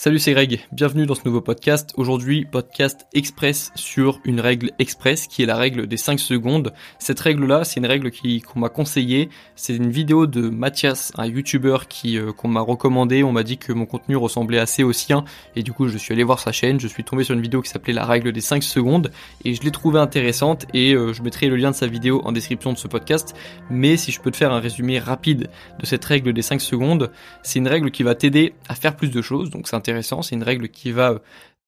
Salut, c'est Greg. Bienvenue dans ce nouveau podcast. Aujourd'hui, podcast express sur une règle express qui est la règle des 5 secondes. Cette règle-là, c'est une règle qu'on m'a conseillé. C'est une vidéo de Mathias, un YouTuber qui euh, qu'on m'a recommandé. On m'a dit que mon contenu ressemblait assez au sien et du coup, je suis allé voir sa chaîne. Je suis tombé sur une vidéo qui s'appelait la règle des 5 secondes et je l'ai trouvée intéressante et euh, je mettrai le lien de sa vidéo en description de ce podcast. Mais si je peux te faire un résumé rapide de cette règle des 5 secondes, c'est une règle qui va t'aider à faire plus de choses. Donc c'est c'est une règle qui va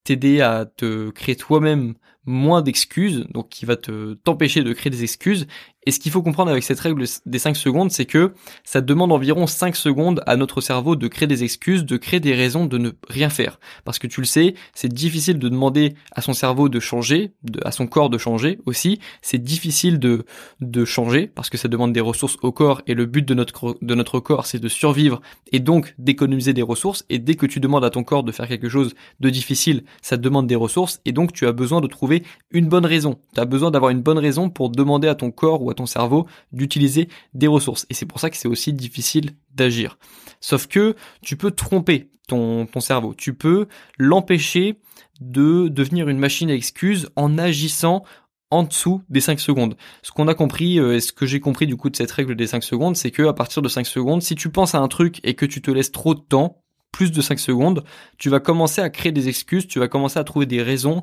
t'aider à te créer toi-même moins d'excuses, donc qui va te t'empêcher de créer des excuses et ce qu'il faut comprendre avec cette règle des 5 secondes, c'est que ça demande environ 5 secondes à notre cerveau de créer des excuses, de créer des raisons de ne rien faire. Parce que tu le sais, c'est difficile de demander à son cerveau de changer, à son corps de changer aussi. C'est difficile de, de changer parce que ça demande des ressources au corps et le but de notre, de notre corps, c'est de survivre et donc d'économiser des ressources. Et dès que tu demandes à ton corps de faire quelque chose de difficile, ça demande des ressources et donc tu as besoin de trouver une bonne raison. Tu as besoin d'avoir une bonne raison pour demander à ton corps ton cerveau d'utiliser des ressources. Et c'est pour ça que c'est aussi difficile d'agir. Sauf que tu peux tromper ton, ton cerveau. Tu peux l'empêcher de devenir une machine à excuses en agissant en dessous des 5 secondes. Ce qu'on a compris euh, et ce que j'ai compris du coup de cette règle des 5 secondes, c'est que à partir de 5 secondes, si tu penses à un truc et que tu te laisses trop de temps, plus de 5 secondes, tu vas commencer à créer des excuses, tu vas commencer à trouver des raisons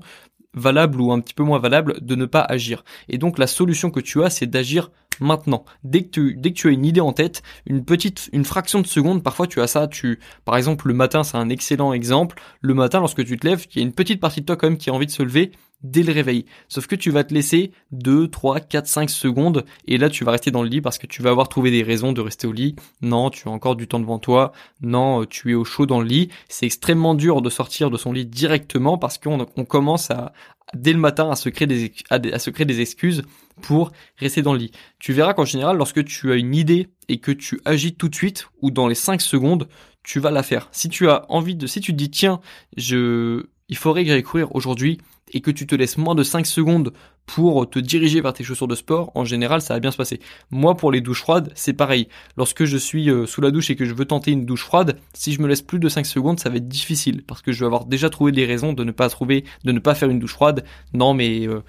valable ou un petit peu moins valable de ne pas agir. Et donc la solution que tu as, c'est d'agir maintenant. Dès que tu dès que tu as une idée en tête, une petite une fraction de seconde, parfois tu as ça, tu par exemple le matin, c'est un excellent exemple. Le matin lorsque tu te lèves, il y a une petite partie de toi quand même qui a envie de se lever dès le réveil. Sauf que tu vas te laisser 2, 3, 4, 5 secondes et là tu vas rester dans le lit parce que tu vas avoir trouvé des raisons de rester au lit. Non, tu as encore du temps devant toi. Non, tu es au chaud dans le lit. C'est extrêmement dur de sortir de son lit directement parce qu'on on commence à dès le matin à se créer des à, se créer des excuses pour rester dans le lit. Tu verras qu'en général lorsque tu as une idée et que tu agis tout de suite ou dans les 5 secondes, tu vas la faire. Si tu as envie de si tu te dis tiens, je il faudrait que j'aille courir aujourd'hui et que tu te laisses moins de 5 secondes pour te diriger vers tes chaussures de sport, en général, ça va bien se passer. Moi, pour les douches froides, c'est pareil. Lorsque je suis euh, sous la douche et que je veux tenter une douche froide, si je me laisse plus de 5 secondes, ça va être difficile parce que je vais avoir déjà trouvé des raisons de ne pas trouver, de ne pas faire une douche froide. Non, mais euh,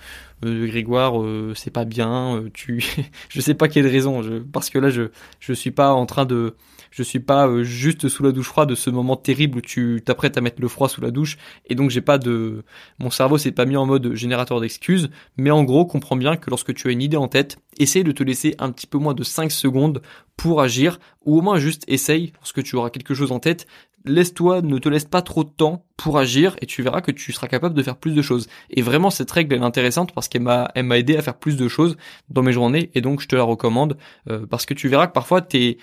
euh, Grégoire, c'est pas bien. tu, je sais pas quelle raison. parce que là, je je suis pas en train de je suis pas juste sous la douche froide de ce moment terrible où tu t'apprêtes à mettre le froid sous la douche et donc j'ai pas de mon cerveau pas mis en mode générateur d'excuses mais en gros comprends bien que lorsque tu as une idée en tête essaye de te laisser un petit peu moins de 5 secondes pour agir ou au moins juste essaye lorsque tu auras quelque chose en tête laisse-toi, ne te laisse pas trop de temps pour agir et tu verras que tu seras capable de faire plus de choses. Et vraiment, cette règle est intéressante parce qu'elle m'a, elle m'a aidé à faire plus de choses dans mes journées et donc je te la recommande euh, parce que tu verras que parfois t'es,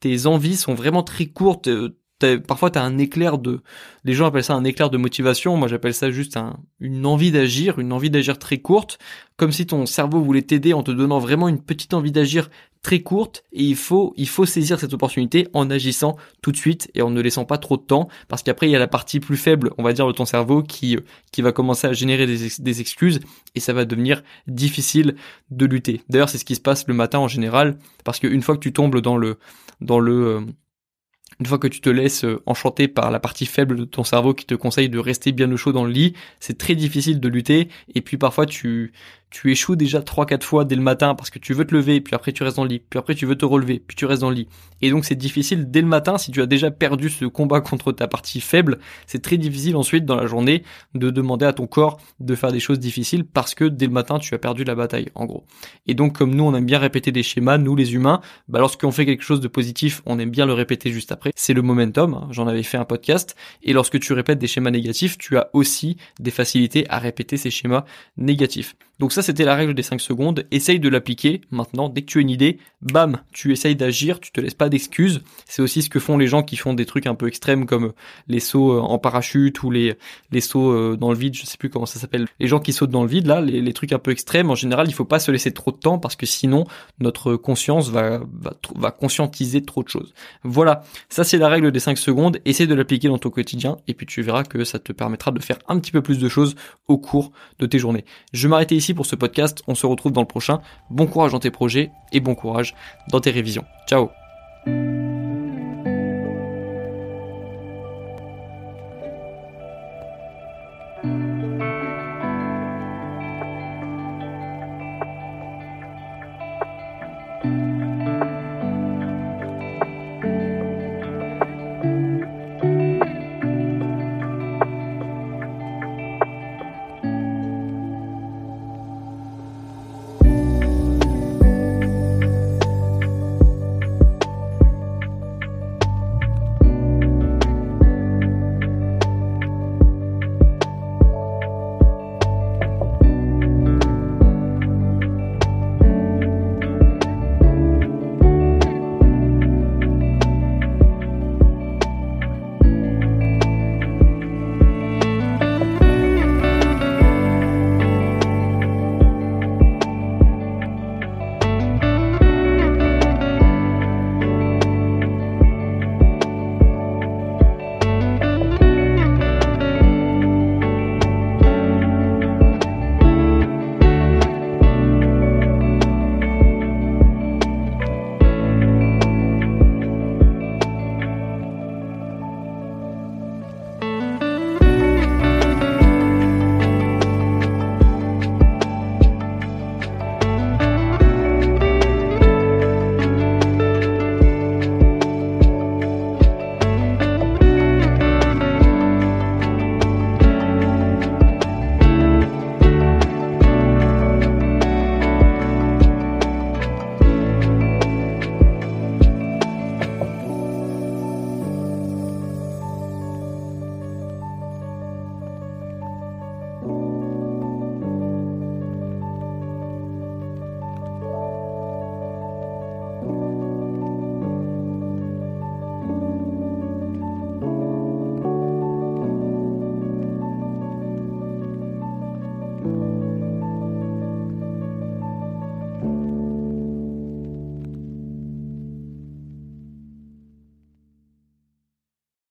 tes envies sont vraiment très courtes. Euh, parfois, tu as un éclair de... Les gens appellent ça un éclair de motivation. Moi, j'appelle ça juste un, une envie d'agir, une envie d'agir très courte, comme si ton cerveau voulait t'aider en te donnant vraiment une petite envie d'agir très courte. Et il faut, il faut saisir cette opportunité en agissant tout de suite et en ne laissant pas trop de temps, parce qu'après, il y a la partie plus faible, on va dire, de ton cerveau qui, qui va commencer à générer des, des excuses et ça va devenir difficile de lutter. D'ailleurs, c'est ce qui se passe le matin en général, parce qu'une fois que tu tombes dans le dans le euh, une fois que tu te laisses euh, enchanter par la partie faible de ton cerveau qui te conseille de rester bien au chaud dans le lit, c'est très difficile de lutter. Et puis parfois tu tu échoues déjà trois quatre fois dès le matin parce que tu veux te lever, puis après tu restes dans le lit, puis après tu veux te relever, puis tu restes dans le lit. Et donc c'est difficile dès le matin si tu as déjà perdu ce combat contre ta partie faible, c'est très difficile ensuite dans la journée de demander à ton corps de faire des choses difficiles parce que dès le matin tu as perdu la bataille en gros. Et donc comme nous on aime bien répéter des schémas, nous les humains, bah lorsqu'on fait quelque chose de positif, on aime bien le répéter juste après. C'est le momentum, hein. j'en avais fait un podcast et lorsque tu répètes des schémas négatifs, tu as aussi des facilités à répéter ces schémas négatifs. Donc ça, c'était la règle des 5 secondes. Essaye de l'appliquer. Maintenant, dès que tu as une idée, bam, tu essayes d'agir, tu te laisses pas d'excuses. C'est aussi ce que font les gens qui font des trucs un peu extrêmes comme les sauts euh, en parachute ou les, les sauts euh, dans le vide, je sais plus comment ça s'appelle. Les gens qui sautent dans le vide, là, les, trucs un peu extrêmes, en général, il faut pas se laisser trop de temps parce que sinon, notre conscience va, va, va conscientiser trop de choses. Voilà. Ça, c'est la règle des 5 secondes. Essaye de l'appliquer dans ton quotidien et puis tu verras que ça te permettra de faire un petit peu plus de choses au cours de tes journées. Je vais pour ce podcast. On se retrouve dans le prochain. Bon courage dans tes projets et bon courage dans tes révisions. Ciao